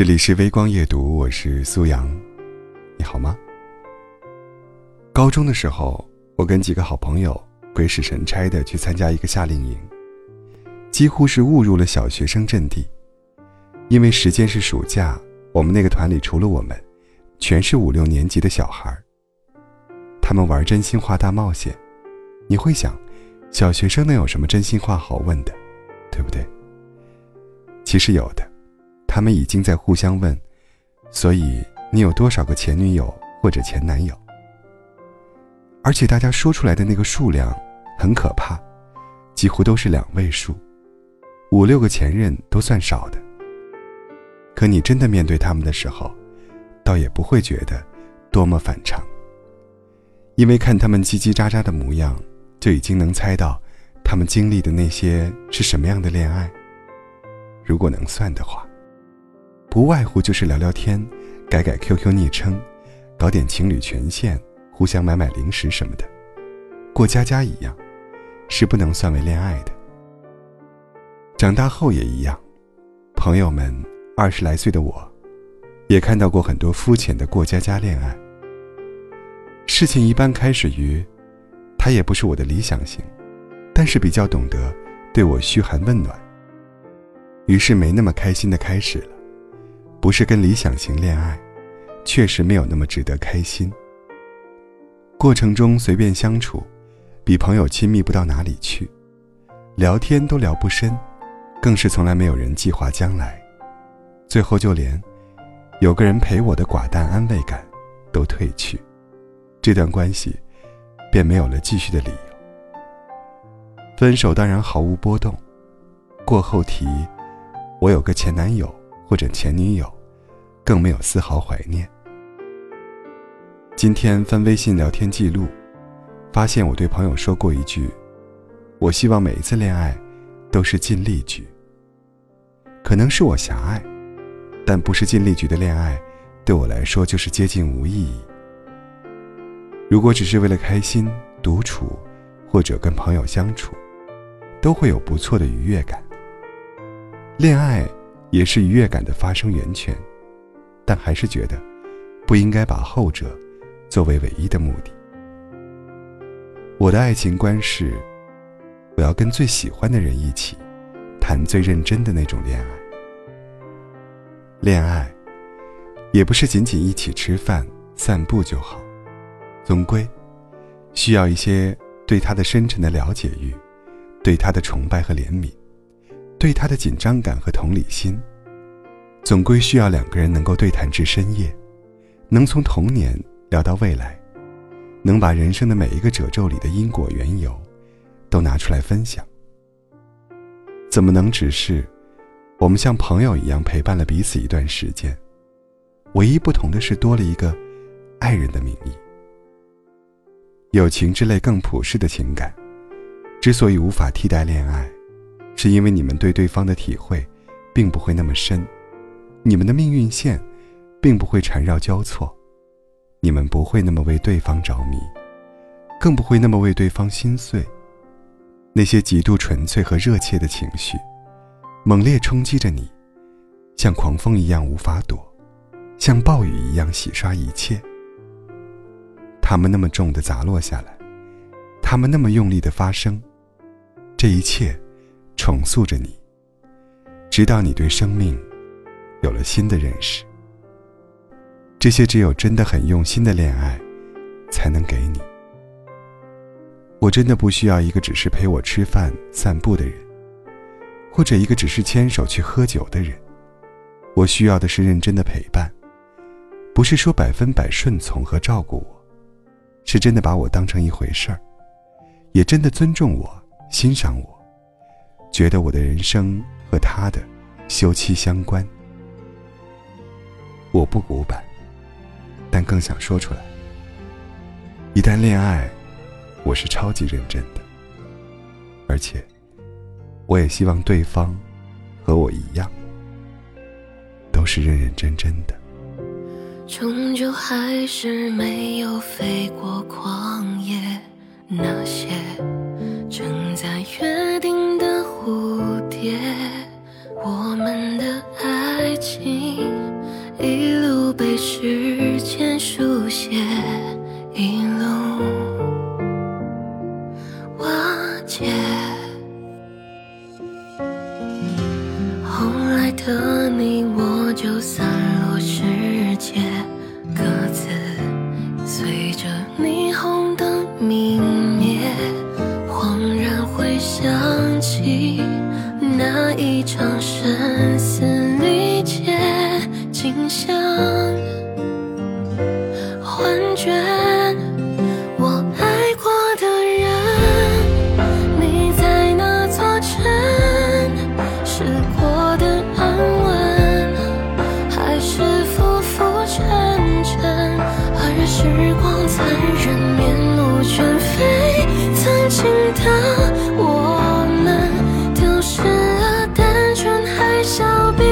这里是微光夜读，我是苏阳，你好吗？高中的时候，我跟几个好朋友鬼使神差的去参加一个夏令营，几乎是误入了小学生阵地。因为时间是暑假，我们那个团里除了我们，全是五六年级的小孩他们玩真心话大冒险，你会想，小学生能有什么真心话好问的，对不对？其实有的。他们已经在互相问，所以你有多少个前女友或者前男友？而且大家说出来的那个数量很可怕，几乎都是两位数，五六个前任都算少的。可你真的面对他们的时候，倒也不会觉得多么反常，因为看他们叽叽喳喳的模样，就已经能猜到他们经历的那些是什么样的恋爱。如果能算的话。不外乎就是聊聊天，改改 QQ 昵称，搞点情侣权限，互相买买零食什么的，过家家一样，是不能算为恋爱的。长大后也一样，朋友们二十来岁的我，也看到过很多肤浅的过家家恋爱。事情一般开始于，他也不是我的理想型，但是比较懂得对我嘘寒问暖，于是没那么开心的开始了。不是跟理想型恋爱，确实没有那么值得开心。过程中随便相处，比朋友亲密不到哪里去，聊天都聊不深，更是从来没有人计划将来，最后就连有个人陪我的寡淡安慰感都褪去，这段关系便没有了继续的理由。分手当然毫无波动，过后提我有个前男友。或者前女友，更没有丝毫怀念。今天翻微信聊天记录，发现我对朋友说过一句：“我希望每一次恋爱都是尽力局。”可能是我狭隘，但不是尽力局的恋爱，对我来说就是接近无意义。如果只是为了开心、独处，或者跟朋友相处，都会有不错的愉悦感。恋爱。也是愉悦感的发生源泉，但还是觉得不应该把后者作为唯一的目的。我的爱情观是，我要跟最喜欢的人一起谈最认真的那种恋爱。恋爱也不是仅仅一起吃饭、散步就好，总归需要一些对他的深沉的了解欲，对他的崇拜和怜悯。对他的紧张感和同理心，总归需要两个人能够对谈至深夜，能从童年聊到未来，能把人生的每一个褶皱里的因果缘由，都拿出来分享。怎么能只是我们像朋友一样陪伴了彼此一段时间？唯一不同的是多了一个爱人的名义。友情之类更普世的情感，之所以无法替代恋爱。是因为你们对对方的体会，并不会那么深，你们的命运线，并不会缠绕交错，你们不会那么为对方着迷，更不会那么为对方心碎。那些极度纯粹和热切的情绪，猛烈冲击着你，像狂风一样无法躲，像暴雨一样洗刷一切。他们那么重的砸落下来，他们那么用力的发生，这一切。重塑着你，直到你对生命有了新的认识。这些只有真的很用心的恋爱才能给你。我真的不需要一个只是陪我吃饭散步的人，或者一个只是牵手去喝酒的人。我需要的是认真的陪伴，不是说百分百顺从和照顾我，是真的把我当成一回事儿，也真的尊重我、欣赏我。觉得我的人生和他的休戚相关，我不古板，但更想说出来。一旦恋爱，我是超级认真的，而且我也希望对方和我一样，都是认认真真的。终究还是没有飞过旷野，那些正在约定的你我就散落世界，各自随着霓虹灯明灭，恍然回想起那一场生死离劫景象，幻觉。I'll be